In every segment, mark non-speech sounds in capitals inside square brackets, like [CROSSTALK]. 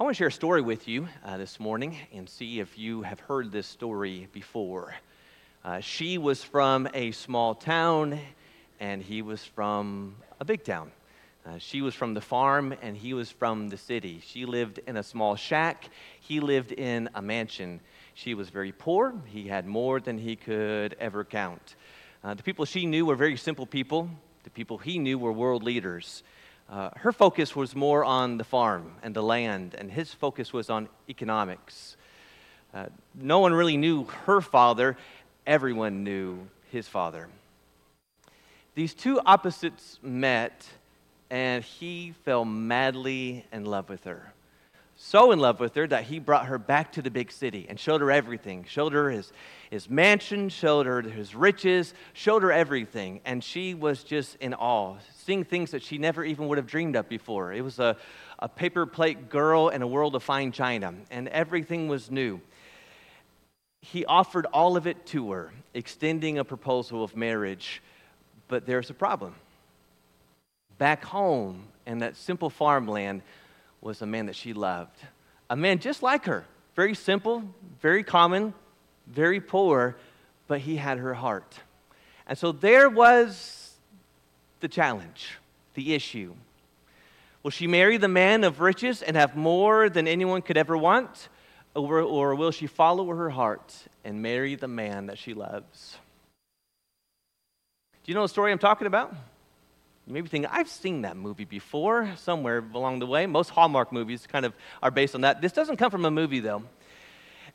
I want to share a story with you uh, this morning and see if you have heard this story before. Uh, she was from a small town, and he was from a big town. Uh, she was from the farm, and he was from the city. She lived in a small shack, he lived in a mansion. She was very poor, he had more than he could ever count. Uh, the people she knew were very simple people, the people he knew were world leaders. Uh, her focus was more on the farm and the land, and his focus was on economics. Uh, no one really knew her father, everyone knew his father. These two opposites met, and he fell madly in love with her so in love with her that he brought her back to the big city and showed her everything. Showed her his, his mansion, showed her his riches, showed her everything. And she was just in awe, seeing things that she never even would have dreamed of before. It was a, a paper plate girl in a world of fine china, and everything was new. He offered all of it to her, extending a proposal of marriage. But there's a problem. Back home in that simple farmland, was a man that she loved. A man just like her, very simple, very common, very poor, but he had her heart. And so there was the challenge, the issue. Will she marry the man of riches and have more than anyone could ever want? Or, or will she follow her heart and marry the man that she loves? Do you know the story I'm talking about? You may be thinking, I've seen that movie before, somewhere along the way. Most Hallmark movies kind of are based on that. This doesn't come from a movie, though.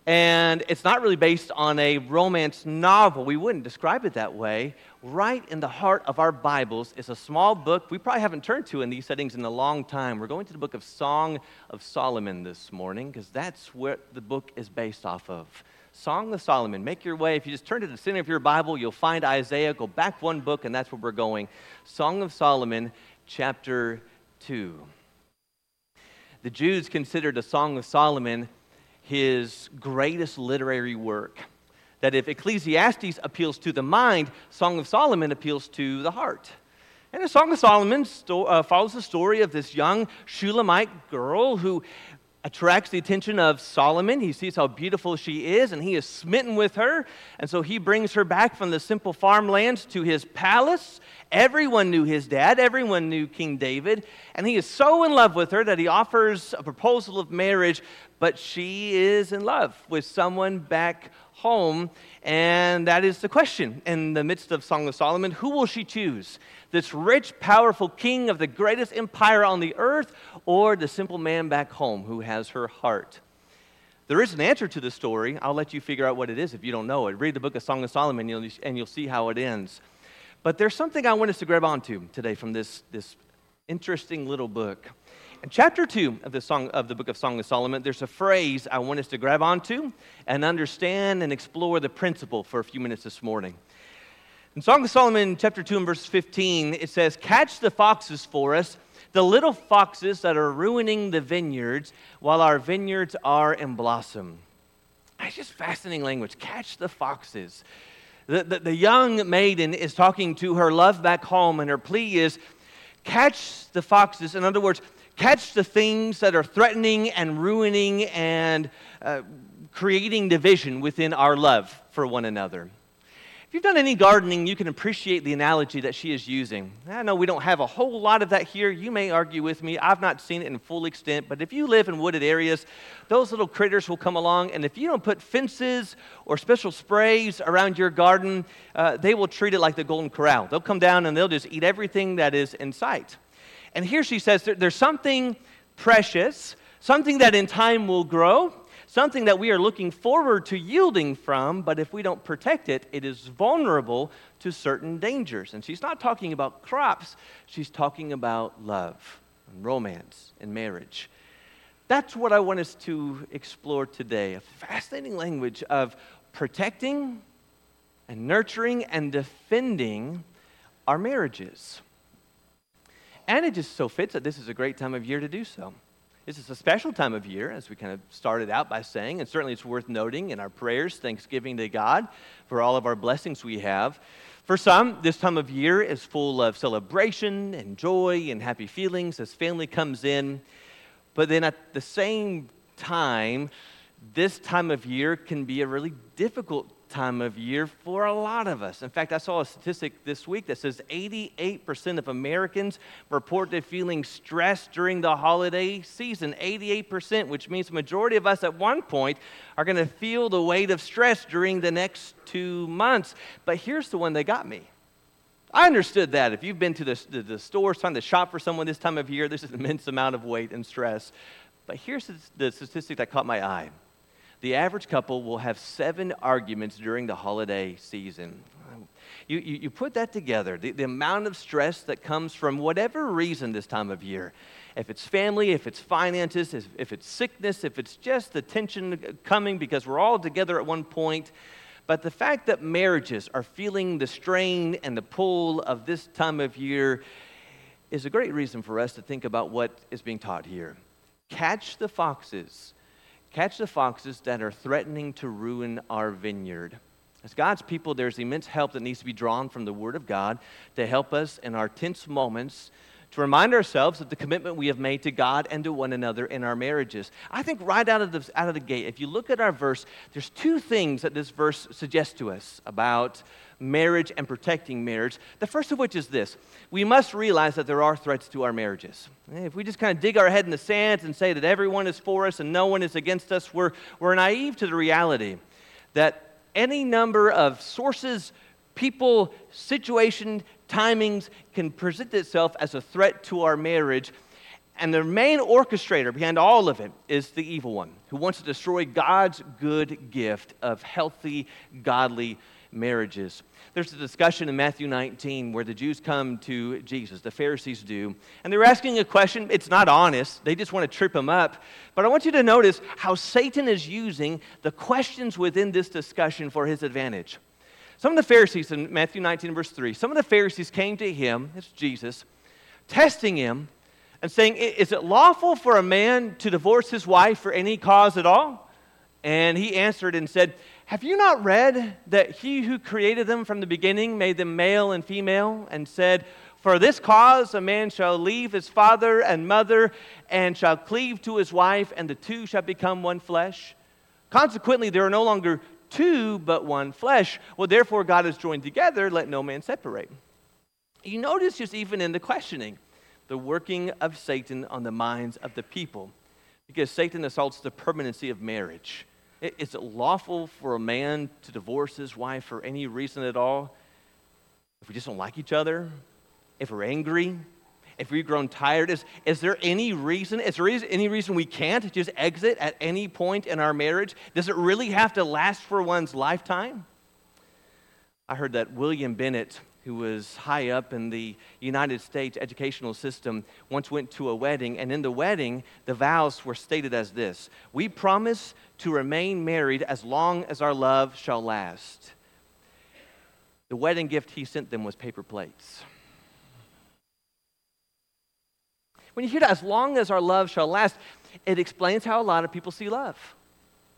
And it's not really based on a romance novel. We wouldn't describe it that way. Right in the heart of our Bibles is a small book we probably haven't turned to in these settings in a long time. We're going to the book of Song of Solomon this morning because that's what the book is based off of. Song of Solomon. Make your way. If you just turn to the center of your Bible, you'll find Isaiah. Go back one book, and that's where we're going. Song of Solomon, chapter 2. The Jews considered the Song of Solomon his greatest literary work. That if Ecclesiastes appeals to the mind, Song of Solomon appeals to the heart. And the Song of Solomon sto- uh, follows the story of this young Shulamite girl who attracts the attention of Solomon. He sees how beautiful she is, and he is smitten with her. And so he brings her back from the simple farmlands to his palace. Everyone knew his dad, everyone knew King David. And he is so in love with her that he offers a proposal of marriage, but she is in love with someone back home. And that is the question in the midst of Song of Solomon who will she choose? this rich, powerful king of the greatest empire on the earth, or the simple man back home who has her heart? There is an answer to the story. I'll let you figure out what it is if you don't know it. Read the book of Song of Solomon and you'll see how it ends. But there's something I want us to grab onto today from this, this interesting little book. In chapter 2 of the, song, of the book of Song of Solomon, there's a phrase I want us to grab onto and understand and explore the principle for a few minutes this morning. In Song of Solomon, chapter 2 and verse 15, it says, Catch the foxes for us, the little foxes that are ruining the vineyards while our vineyards are in blossom. It's just fascinating language. Catch the foxes. The, the, the, young maiden is talking to her love back home, and her plea is catch the foxes. In other words, catch the things that are threatening and ruining and uh, creating division within our love for one another you've done any gardening, you can appreciate the analogy that she is using. I know we don't have a whole lot of that here. You may argue with me. I've not seen it in full extent, but if you live in wooded areas, those little critters will come along, and if you don't put fences or special sprays around your garden, uh, they will treat it like the Golden Corral. They'll come down and they'll just eat everything that is in sight. And here she says there, there's something precious, something that in time will grow something that we are looking forward to yielding from, but if we don't protect it, it is vulnerable to certain dangers. And she's not talking about crops, she's talking about love and romance and marriage. That's what I want us to explore today a fascinating language of protecting and nurturing and defending our marriages. And it just so fits that this is a great time of year to do so. This is a special time of year, as we kind of started out by saying, and certainly it's worth noting in our prayers, thanksgiving to God for all of our blessings we have. For some, this time of year is full of celebration and joy and happy feelings as family comes in. But then at the same time, this time of year can be a really difficult time of year for a lot of us. In fact, I saw a statistic this week that says 88% of Americans reported feeling stressed during the holiday season. 88%, which means the majority of us at one point are going to feel the weight of stress during the next two months. But here's the one that got me. I understood that. If you've been to the, the, the stores trying to shop for someone this time of year, there's an immense amount of weight and stress. But here's the, the statistic that caught my eye the average couple will have seven arguments during the holiday season. You, you, you, put that together, the, the amount of stress that comes from whatever reason this time of year. If it's family, if it's finances, if, if it's sickness, if it's just the tension coming because we're all together at one point. But the fact that marriages are feeling the strain and the pull of this time of year is a great reason for us to think about what is being taught here. Catch the foxes Catch the foxes that are threatening to ruin our vineyard. As God's people, there's immense help that needs to be drawn from the Word of God to help us in our tense moments to remind ourselves of the commitment we have made to God and to one another in our marriages. I think right out of the, out of the gate, if you look at our verse, there's two things that this verse suggests to us about marriage and protecting marriage. The first of which is this we must realize that there are threats to our marriages. If we just kind of dig our head in the sand and say that everyone is for us and no one is against us, we're, we're naive to the reality that any number of sources, people, situation, timings can present itself as a threat to our marriage. And the main orchestrator behind all of it is the evil one who wants to destroy God's good gift of healthy, godly marriages. There's a discussion in Matthew 19 where the Jews come to Jesus, the Pharisees do, and they're asking a question. It's not honest, they just want to trip him up. But I want you to notice how Satan is using the questions within this discussion for his advantage. Some of the Pharisees in Matthew 19, verse 3, some of the Pharisees came to him, it's Jesus, testing him and saying, Is it lawful for a man to divorce his wife for any cause at all? And he answered and said, have you not read that he who created them from the beginning made them male and female and said, For this cause a man shall leave his father and mother and shall cleave to his wife, and the two shall become one flesh? Consequently, there are no longer two, but one flesh. Well, therefore, God has joined together, let no man separate. You notice just even in the questioning, the working of Satan on the minds of the people, because Satan assaults the permanency of marriage. Is it lawful for a man to divorce his wife for any reason at all? If we just don't like each other? If we're angry? If we've grown tired? Is, is there any reason? Is there any reason we can't just exit at any point in our marriage? Does it really have to last for one's lifetime? I heard that William Bennett who was high up in the United States educational system, once went to a wedding, and in the wedding, the vows were stated as this We promise to remain married as long as our love shall last. The wedding gift he sent them was paper plates. When you hear that, as long as our love shall last, it explains how a lot of people see love.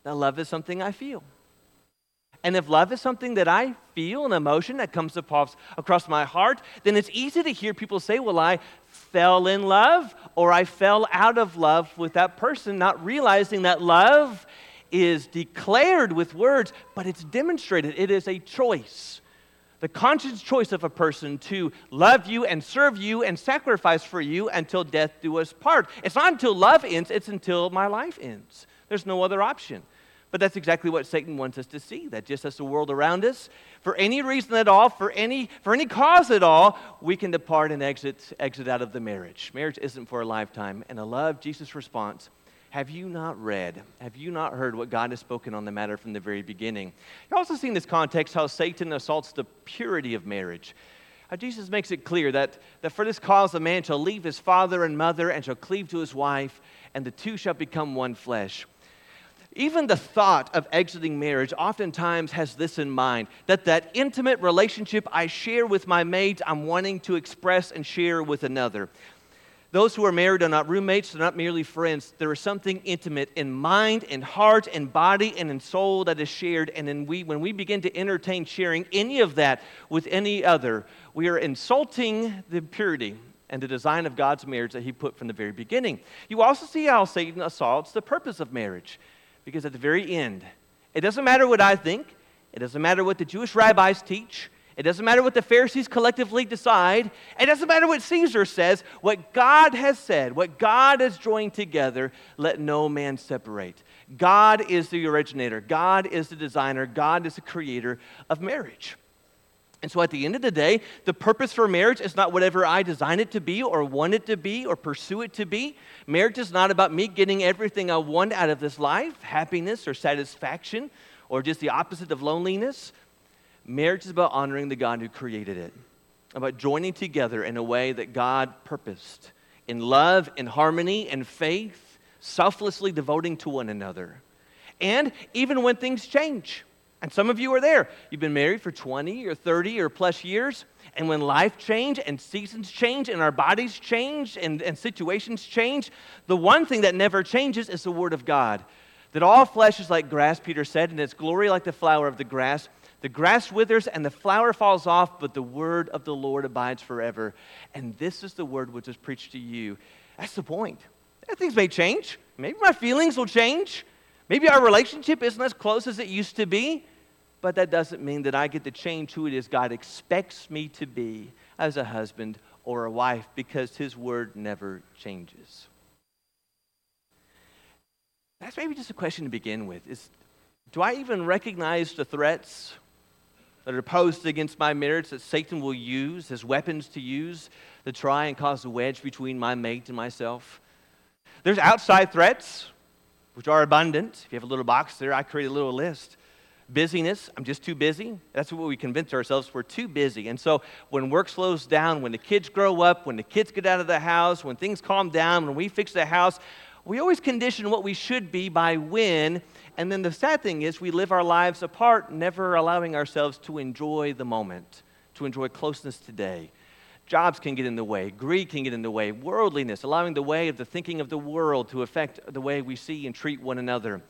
That love is something I feel. And if love is something that I feel, an emotion that comes across my heart, then it's easy to hear people say, Well, I fell in love or I fell out of love with that person, not realizing that love is declared with words, but it's demonstrated. It is a choice. The conscious choice of a person to love you and serve you and sacrifice for you until death do us part. It's not until love ends, it's until my life ends. There's no other option. But that's exactly what Satan wants us to see. That just as the world around us, for any reason at all, for any, for any cause at all, we can depart and exit, exit out of the marriage. Marriage isn't for a lifetime. And I love Jesus' response. Have you not read? Have you not heard what God has spoken on the matter from the very beginning? You're also seeing this context how Satan assaults the purity of marriage. How Jesus makes it clear that, that for this cause a man shall leave his father and mother and shall cleave to his wife, and the two shall become one flesh. Even the thought of exiting marriage oftentimes has this in mind that that intimate relationship I share with my mate, I'm wanting to express and share with another. Those who are married are not roommates, they're not merely friends. There is something intimate in mind, and heart, and body, and in soul that is shared. And then we, when we begin to entertain sharing any of that with any other, we are insulting the purity and the design of God's marriage that he put from the very beginning. You also see how Satan assaults the purpose of marriage, because at the very end, it doesn't matter what I think, it doesn't matter what the Jewish rabbis teach, it doesn't matter what the Pharisees collectively decide. It doesn't matter what Caesar says. What God has said, what God has joined together, let no man separate. God is the originator, God is the designer, God is the creator of marriage. And so at the end of the day, the purpose for marriage is not whatever I design it to be or want it to be or pursue it to be. Marriage is not about me getting everything I want out of this life happiness or satisfaction or just the opposite of loneliness. Marriage is about honoring the God who created it, about joining together in a way that God purposed in love, in harmony, in faith, selflessly devoting to one another. And even when things change, and some of you are there. You've been married for 20 or 30 or plus years. And when life change and seasons change and our bodies change and, and situations change, the one thing that never changes is the Word of God. That all flesh is like grass, Peter said, and its glory like the flower of the grass. The grass withers and the flower falls off, but the word of the Lord abides forever. And this is the word which is preached to you. That's the point. Things may change. Maybe my feelings will change. Maybe our relationship isn't as close as it used to be, but that doesn't mean that I get to change who it is God expects me to be as a husband or a wife because His word never changes. That's maybe just a question to begin with. Is do I even recognize the threats that are posed against my marriage that Satan will use as weapons to use to try and cause a wedge between my mate and myself? There's outside threats which are abundant. If you have a little box there, I create a little list. Busyness, I'm just too busy. That's what we convince ourselves we're too busy. And so when work slows down, when the kids grow up, when the kids get out of the house, when things calm down, when we fix the house, we always condition what we should be by when. And then the sad thing is, we live our lives apart, never allowing ourselves to enjoy the moment, to enjoy closeness today. Jobs can get in the way, greed can get in the way, worldliness, allowing the way of the thinking of the world to affect the way we see and treat one another.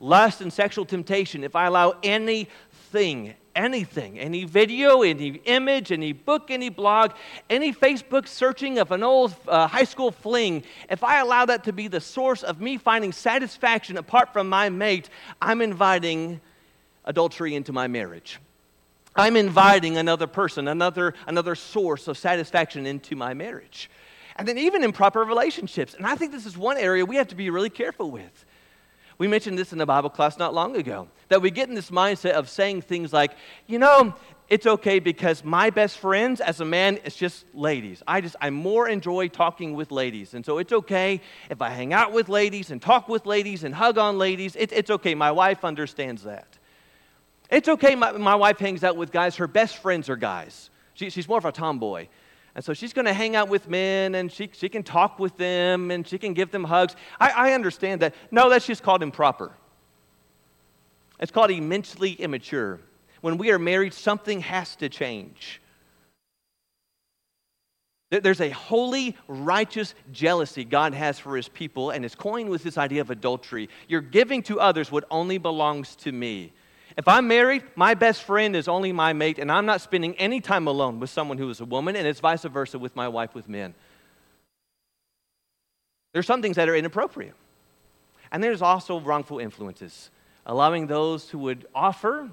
Lust and sexual temptation, if I allow anything, anything, any video, any image, any book, any blog, any Facebook searching of an old uh, high school fling, if I allow that to be the source of me finding satisfaction apart from my mate, I'm inviting adultery into my marriage. I'm inviting another person, another, another source of satisfaction into my marriage. And then, even in proper relationships. And I think this is one area we have to be really careful with. We mentioned this in the Bible class not long ago that we get in this mindset of saying things like, you know, it's okay because my best friends as a man it's just ladies i just i more enjoy talking with ladies and so it's okay if i hang out with ladies and talk with ladies and hug on ladies it, it's okay my wife understands that it's okay, my, my wife hangs out with guys. Her best friends are guys. She, she's more of a tomboy. And so she's going to hang out with men and she, she can talk with them and she can give them hugs. I, I understand that. No, that's just called improper. It's called immensely immature. When we are married, something has to change. There's a holy, righteous jealousy God has for his people, and it's coined with this idea of adultery. You're giving to others what only belongs to me. If I'm married, my best friend is only my mate, and I'm not spending any time alone with someone who is a woman, and it's vice versa with my wife with men. There's some things that are inappropriate. And there's also wrongful influences, allowing those who would offer,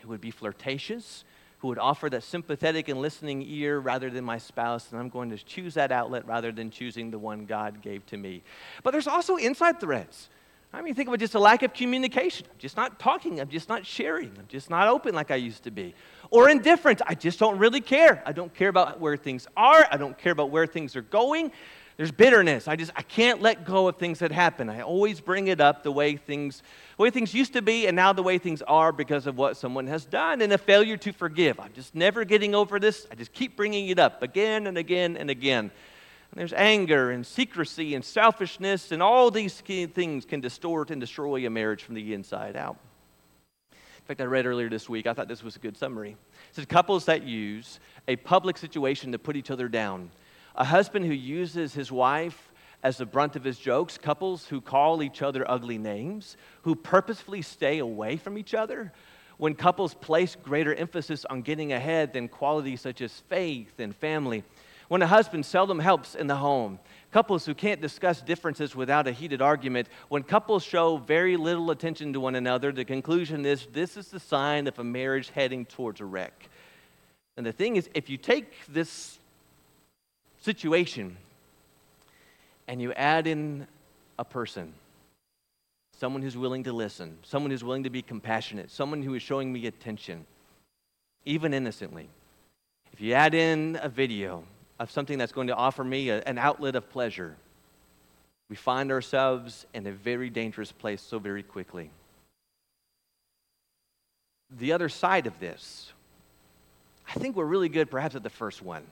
who would be flirtatious, who would offer that sympathetic and listening ear rather than my spouse, and I'm going to choose that outlet rather than choosing the one God gave to me. But there's also inside threats. I mean, think about just a lack of communication. I'm just not talking. I'm just not sharing. I'm just not open like I used to be. Or indifference. I just don't really care. I don't care about where things are. I don't care about where things are going. There's bitterness. I just I can't let go of things that happen. I always bring it up the way things the way things used to be and now the way things are because of what someone has done and a failure to forgive. I'm just never getting over this. I just keep bringing it up again and again and again. And there's anger and secrecy and selfishness, and all these things can distort and destroy a marriage from the inside out. In fact, I read earlier this week, I thought this was a good summary. It says couples that use a public situation to put each other down. A husband who uses his wife as the brunt of his jokes, couples who call each other ugly names, who purposefully stay away from each other, when couples place greater emphasis on getting ahead than qualities such as faith and family, when a husband seldom helps in the home, couples who can't discuss differences without a heated argument, when couples show very little attention to one another, the conclusion is this is the sign of a marriage heading towards a wreck. And the thing is, if you take this situation and you add in a person, someone who's willing to listen, someone who's willing to be compassionate, someone who is showing me attention, even innocently. If you add in a video of something that's going to offer me a, an outlet of pleasure, we find ourselves in a very dangerous place so very quickly. The other side of this, I think we're really good perhaps at the first one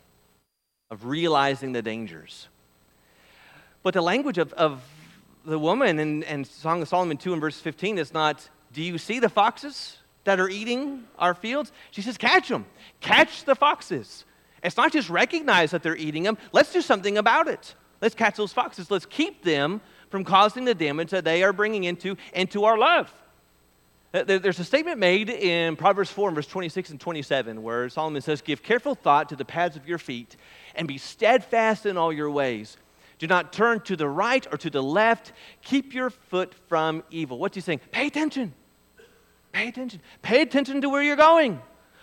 of realizing the dangers. But the language of, of the woman in, in Song of Solomon 2 and verse 15 is not, Do you see the foxes that are eating our fields? She says, Catch them. Catch the foxes. It's not just recognize that they're eating them, let's do something about it. Let's catch those foxes. Let's keep them from causing the damage that they are bringing into, into our love. There's a statement made in Proverbs 4 verse 26 and 27 where Solomon says, Give careful thought to the paths of your feet and be steadfast in all your ways. Do not turn to the right or to the left. Keep your foot from evil. What's he saying? Pay attention. Pay attention. Pay attention to where you're going.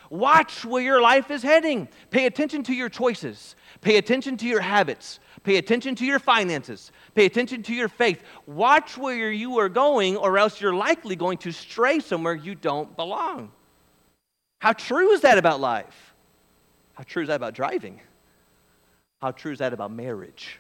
Watch where your life is heading. Pay attention to your choices. Pay attention to your habits. Pay attention to your finances. Pay attention to your faith. Watch where you are going, or else you're likely going to stray somewhere you don't belong. How true is that about life? How true is that about driving? How true is that about marriage?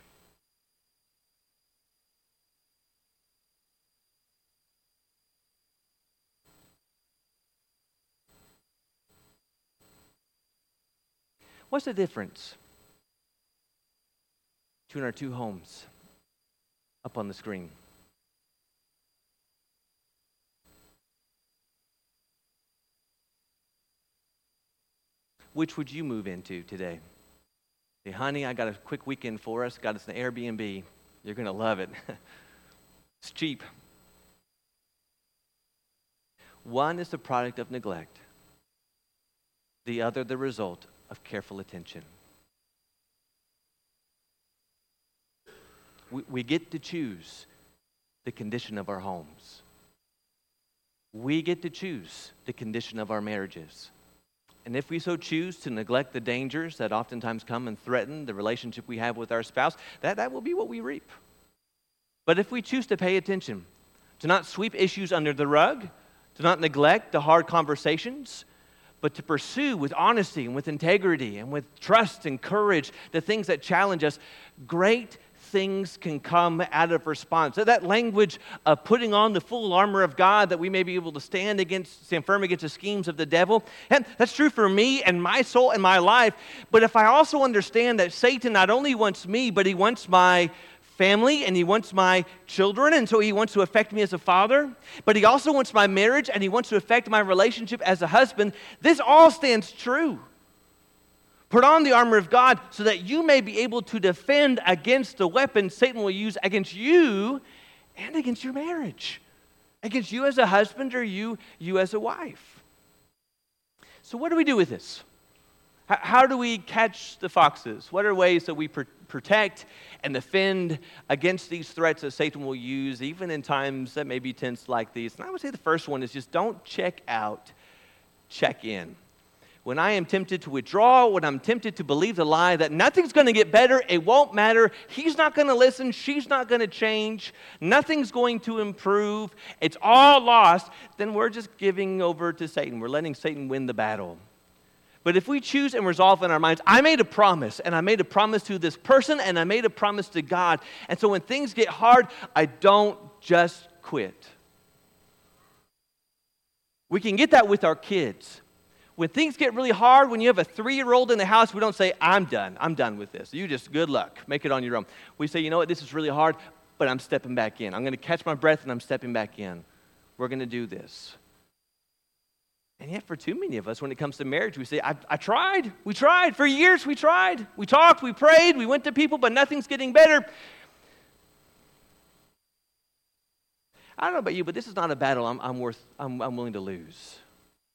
What's the difference between our two homes up on the screen? Which would you move into today? Hey, honey, I got a quick weekend for us. Got us an Airbnb. You're going to love it. [LAUGHS] it's cheap. One is the product of neglect, the other, the result of careful attention. We, we get to choose the condition of our homes. We get to choose the condition of our marriages. And if we so choose to neglect the dangers that oftentimes come and threaten the relationship we have with our spouse, that, that will be what we reap. But if we choose to pay attention, to not sweep issues under the rug, to not neglect the hard conversations, but to pursue with honesty and with integrity and with trust and courage the things that challenge us, great things can come out of response. So that language of putting on the full armor of God that we may be able to stand against, stand firm against the schemes of the devil. And that's true for me and my soul and my life. But if I also understand that Satan not only wants me, but he wants my family and he wants my children, and so he wants to affect me as a father, but he also wants my marriage and he wants to affect my relationship as a husband. This all stands true. Put on the armor of God so that you may be able to defend against the weapons Satan will use against you and against your marriage, against you as a husband or you, you as a wife. So, what do we do with this? How do we catch the foxes? What are ways that we protect and defend against these threats that Satan will use, even in times that may be tense like these? And I would say the first one is just don't check out, check in. When I am tempted to withdraw, when I'm tempted to believe the lie that nothing's going to get better, it won't matter, he's not going to listen, she's not going to change, nothing's going to improve, it's all lost, then we're just giving over to Satan. We're letting Satan win the battle. But if we choose and resolve in our minds, I made a promise, and I made a promise to this person, and I made a promise to God. And so when things get hard, I don't just quit. We can get that with our kids. When things get really hard, when you have a three year old in the house, we don't say, I'm done. I'm done with this. You just, good luck. Make it on your own. We say, you know what, this is really hard, but I'm stepping back in. I'm going to catch my breath and I'm stepping back in. We're going to do this. And yet, for too many of us, when it comes to marriage, we say, I, I, tried. We tried. For years, we tried. We talked, we prayed, we went to people, but nothing's getting better. I don't know about you, but this is not a battle I'm, I'm, worth, I'm, I'm willing to lose.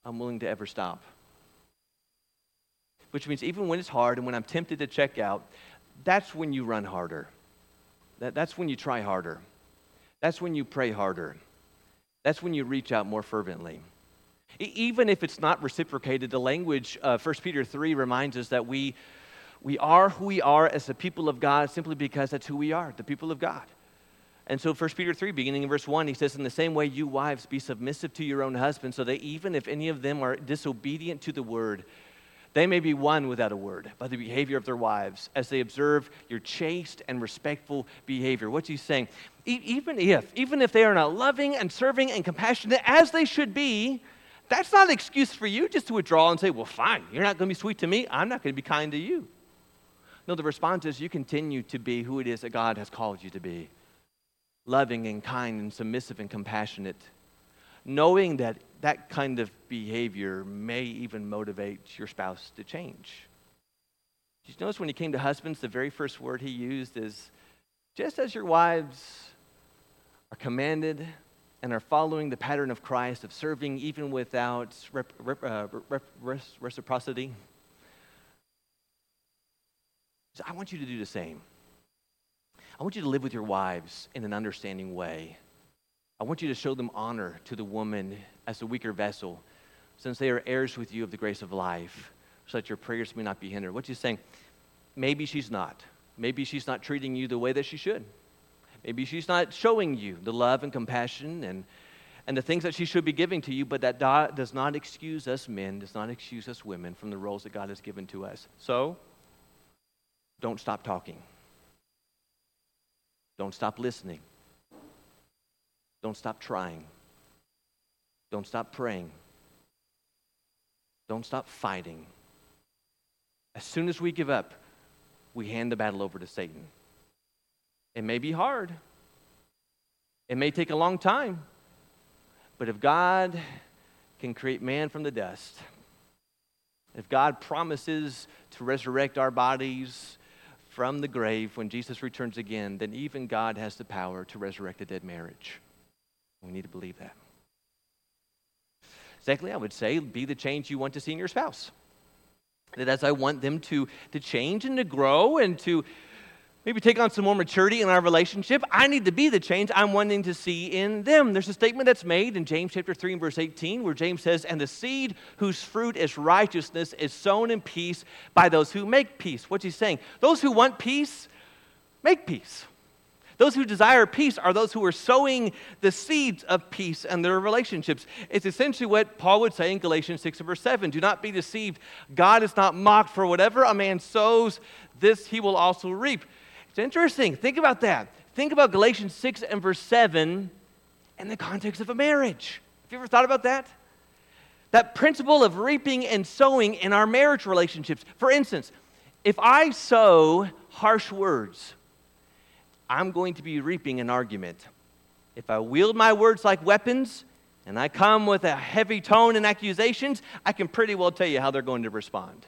I'm willing to ever stop. which means even when it's hard and when I'm tempted to check out, that's when you run harder. That, that's when you try harder. That's when you pray harder. That's when you reach out more fervently. Even if it's not reciprocated, the language, uh, 1 Peter 3 reminds us that we, we are who we are as the people of God simply because that's who we are, the people of God. And so 1 Peter 3, beginning in verse 1, he says, In the same way, you wives, be submissive to your own husbands, so that even if any of them are disobedient to the word, they may be won without a word by the behavior of their wives as they observe your chaste and respectful behavior. What's he saying? E- even if, even if they are not loving and serving and compassionate as they should be, that's not an excuse for you just to withdraw and say, well, fine, you're not going to be sweet to me. I'm not going to be kind to you. No, the response is you continue to be who it is that God has called you to be loving and kind and submissive and compassionate, knowing that that kind of behavior may even motivate your spouse to change. Did you notice when he came to husbands, the very first word he used is just as your wives are commanded and are following the pattern of Christ of serving even without rep, rep, uh, rep, reciprocity. So I want you to do the same. I want you to live with your wives in an understanding way. I want you to show them honor to the woman as the weaker vessel, since they are heirs with you of the grace of life, so that your prayers may not be hindered. What you saying? Maybe she's not. Maybe she's not treating you the way that she should. Maybe she's not showing you the love and compassion and, and the things that she should be giving to you, but that does not excuse us men, does not excuse us women from the roles that God has given to us. So, don't stop talking. Don't stop listening. Don't stop trying. Don't stop praying. Don't stop fighting. As soon as we give up, we hand the battle over to Satan. It may be hard, it may take a long time, but if God can create man from the dust, if God promises to resurrect our bodies from the grave when Jesus returns again, then even God has the power to resurrect a dead marriage. We need to believe that. Secondly, I would say be the change you want to see in your spouse. That as I want them to, to change and to grow and to maybe take on some more maturity in our relationship, I need to be the change I'm wanting to see in them. There's a statement that's made in James chapter 3 and verse 18 where James says, And the seed whose fruit is righteousness is sown in peace by those who make peace. What's he saying? Those who want peace, make peace. Those who desire peace are those who are sowing the seeds of peace and their relationships. It's essentially what Paul would say in Galatians 6 and verse 7. Do not be deceived. God is not mocked, for whatever a man sows, this he will also reap. It's interesting. Think about that. Think about Galatians 6 and verse 7 in the context of a marriage. Have you ever thought about that? That principle of reaping and sowing in our marriage relationships. For instance, if I sow harsh words, I'm going to be reaping an argument. If I wield my words like weapons and I come with a heavy tone and accusations, I can pretty well tell you how they're going to respond.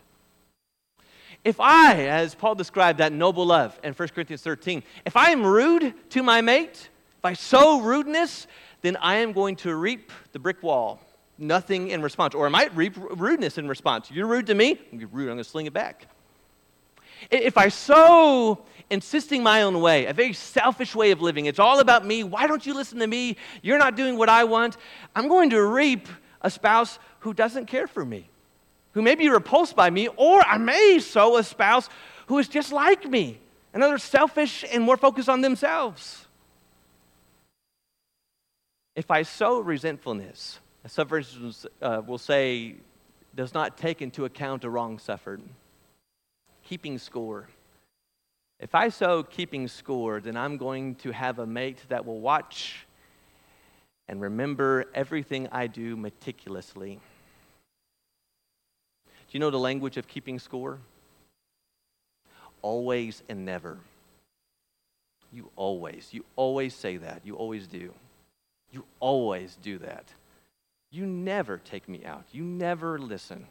If I, as Paul described that noble love in 1 Corinthians 13, if I am rude to my mate, if I sow rudeness, then I am going to reap the brick wall. Nothing in response. Or I might reap rudeness in response. You're rude to me, I'm rude, I'm going to sling it back. If I sow insisting my own way, a very selfish way of living. It's all about me. Why don't you listen to me? You're not doing what I want. I'm going to reap a spouse who doesn't care for me, who may be repulsed by me, or I may sow a spouse who is just like me, another selfish and more focused on themselves. If I sow resentfulness, some versions uh, will say, does not take into account a wrong suffered, keeping score if I sow keeping score, then I'm going to have a mate that will watch and remember everything I do meticulously. Do you know the language of keeping score? Always and never. You always, you always say that. You always do. You always do that. You never take me out. You never listen.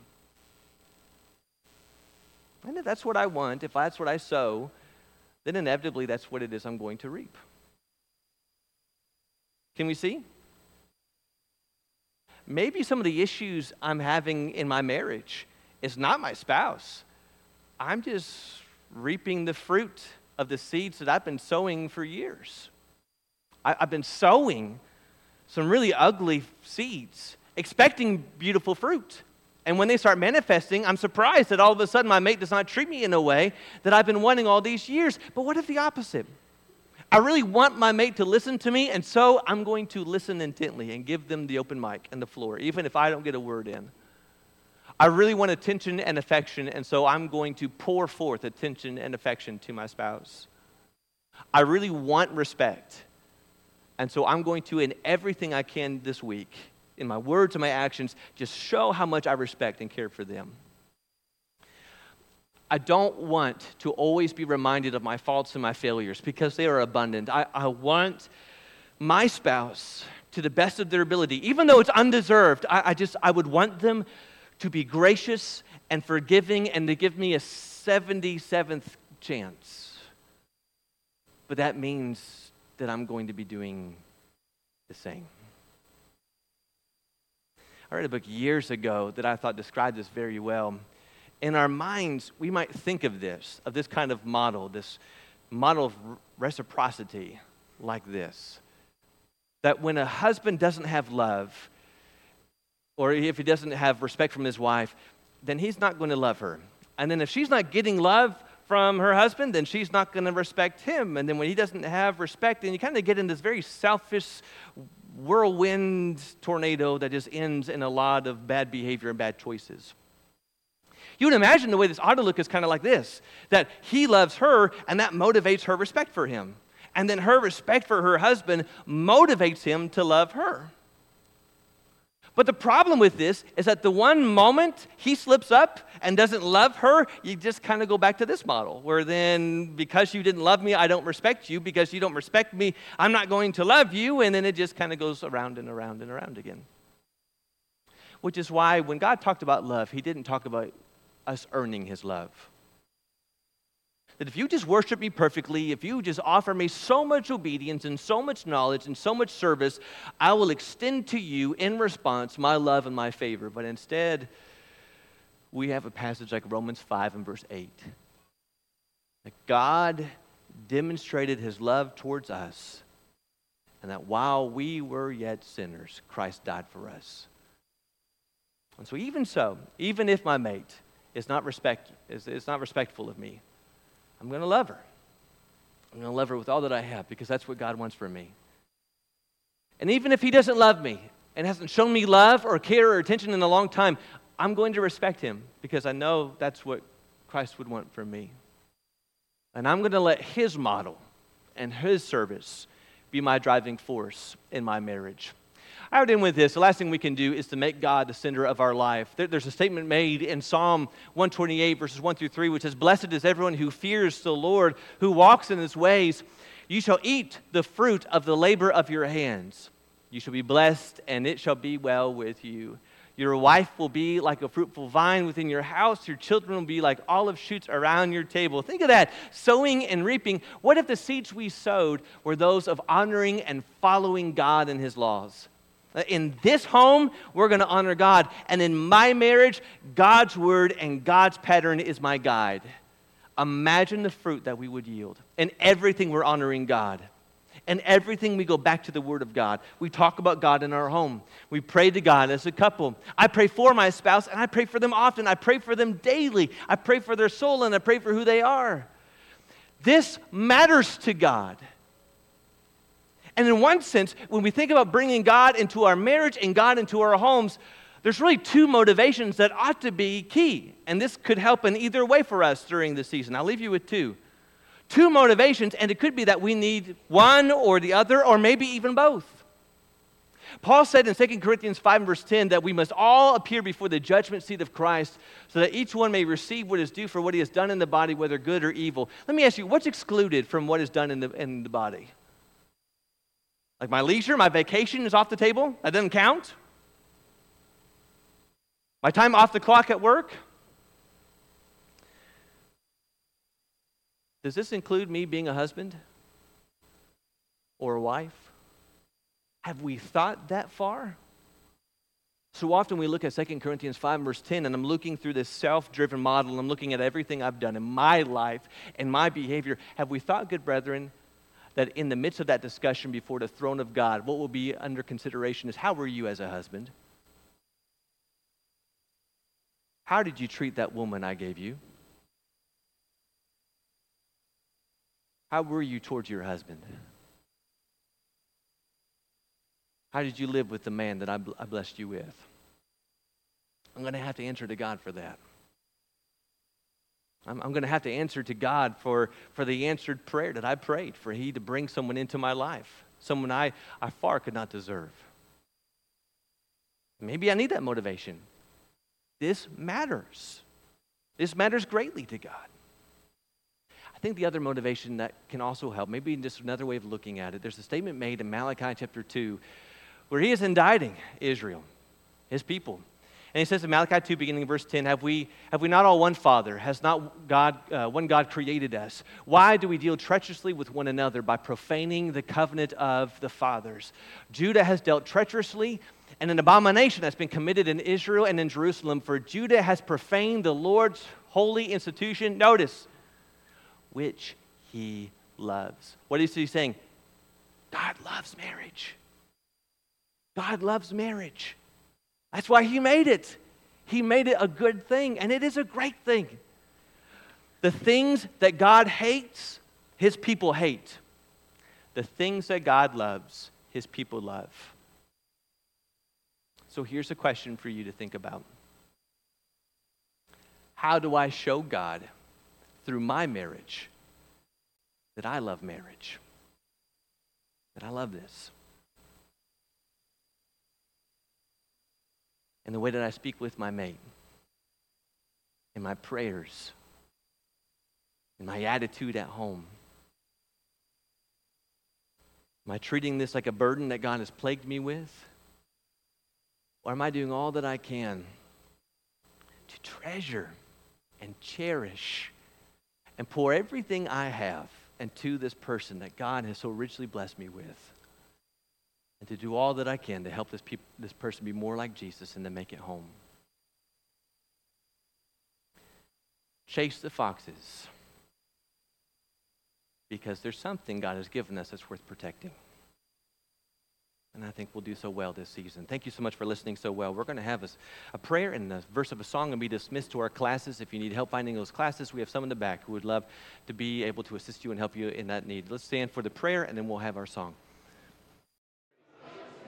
And if that's what I want, if that's what I sow, then inevitably that's what it is I'm going to reap. Can we see? Maybe some of the issues I'm having in my marriage is not my spouse. I'm just reaping the fruit of the seeds that I've been sowing for years. I, have been sowing some really ugly seeds, expecting beautiful fruit. And when they start manifesting, I'm surprised that all of a sudden my mate does not treat me in a way that I've been wanting all these years. But what if the opposite? I really want my mate to listen to me, and so I'm going to listen intently and give them the open mic and the floor, even if I don't get a word in. I really want attention and affection, and so I'm going to pour forth attention and affection to my spouse. I really want respect, and so I'm going to, in everything I can this week, in my words and my actions, just show how much I respect and care for them. I don't want to always be reminded of my faults and my failures because they are abundant. I, I want my spouse to the best of their ability, even though it's undeserved. I, I just, I would want them to be gracious and forgiving and to give me a 77th chance. But that means that I'm going to be doing the same. I read a book years ago that I thought described this very well in our minds, we might think of this, of this kind of model, this model of reciprocity like this. That when a husband doesn't have love, or if he doesn't have respect from his wife, then he's not going to love her. And then if she's not getting love from her husband, then she's not going to respect him. And then when he doesn't have respect, then you kind of get in this very selfish whirlwind tornado that just ends in a lot of bad behavior and bad choices. You would imagine the way this ought to look is kind of like this that he loves her, and that motivates her respect for him. And then her respect for her husband motivates him to love her. But the problem with this is that the one moment he slips up and doesn't love her, you just kind of go back to this model, where then because you didn't love me, I don't respect you. Because you don't respect me, I'm not going to love you. And then it just kind of goes around and around and around again. Which is why when God talked about love, he didn't talk about us earning his love. That if you just worship me perfectly, if you just offer me so much obedience and so much knowledge and so much service, I will extend to you in response my love and my favor. But instead, we have a passage like Romans 5 and verse 8. That God demonstrated his love towards us, and that while we were yet sinners, Christ died for us. And so, even so, even if my mate, is not, respect, is, is not respectful of me, I'm going to love her. I'm going to love her with all that I have because that's what God wants for me. And even if he doesn't love me and hasn't shown me love or care or attention in a long time, I'm going to respect him because I know that's what Christ would want from me. And I'm going to let his model and his service be my driving force in my marriage. I would end with this. The last thing we can do is to make God the center of our life. There's a statement made in Psalm 128, verses 1 through 3, which says, Blessed is everyone who fears the Lord, who walks in his ways. You shall eat the fruit of the labor of your hands. You shall be blessed, and it shall be well with you. Your wife will be like a fruitful vine within your house. Your children will be like olive shoots around your table. Think of that sowing and reaping. What if the seeds we sowed were those of honoring and following God and His laws? Uh, in this home, we're going to honor God. And in my marriage, God's word and God's pattern is my guide. Imagine the fruit that we would yield. In everything, we're honoring God. And everything, we go back to the Word of God. We talk about God in our home. We pray to God as a couple. I pray for my spouse, and I pray for them often. I pray for them daily. I pray for their soul, and I pray for who they are. This matters to God. And in one sense, when we think about bringing God into our marriage and God into our homes, there's really two motivations that ought to be key. And this could help in either way for us during the season. I'll leave you with two. Two motivations, and it could be that we need one or the other, or maybe even both. Paul said in 2 Corinthians 5 verse 10 that we must all appear before the judgment seat of Christ so that each one may receive what is due for what he has done in the body, whether good or evil. Let me ask you, what's excluded from what is done in the, in the body? Like my leisure, my vacation is off the table. That doesn't count. My time off the clock at work. Does this include me being a husband or a wife? Have we thought that far? So often we look at 2 Corinthians 5, verse 10, and I'm looking through this self driven model. I'm looking at everything I've done in my life and my behavior. Have we thought, good brethren, that in the midst of that discussion before the throne of God, what will be under consideration is how were you as a husband? How did you treat that woman I gave you? How were you towards your husband? How did you live with the man that I, blessed you with? I'm going to have to answer to God for that. I'm, I'm going to have to answer to God for, for the answered prayer that I prayed for He to bring someone into my life, someone I, I far could not deserve. Maybe I need that motivation. This matters. This matters greatly to God. I think the other motivation that can also help, maybe just another way of looking at it, there's a statement made in Malachi chapter 2 where he is indicting Israel, his people. And he says in Malachi 2, beginning in verse 10, Have we, have we not all one Father? Has not God, uh, one God created us? Why do we deal treacherously with one another by profaning the covenant of the fathers? Judah has dealt treacherously, and an abomination has been committed in Israel and in Jerusalem, for Judah has profaned the Lord's holy institution. Notice, which he loves. What is he saying? God loves marriage. God loves marriage. That's why He made it. He made it a good thing, and it is a great thing. The things that God hates, His people hate. The things that God loves, His people love. So here's a question for you to think about How do I show God through my marriage that I love marriage? That I love this? In the way that I speak with my mate, in my prayers, in my attitude at home. Am I treating this like a burden that God has plagued me with? Or am I doing all that I can to treasure and cherish and pour everything I have into this person that God has so richly blessed me with? And to do all that I can to help this, peop- this person be more like Jesus and to make it home. Chase the foxes because there's something God has given us that's worth protecting. And I think we'll do so well this season. Thank you so much for listening so well. We're going to have a, a prayer and a verse of a song and be dismissed to our classes. If you need help finding those classes, we have some in the back who would love to be able to assist you and help you in that need. Let's stand for the prayer and then we'll have our song.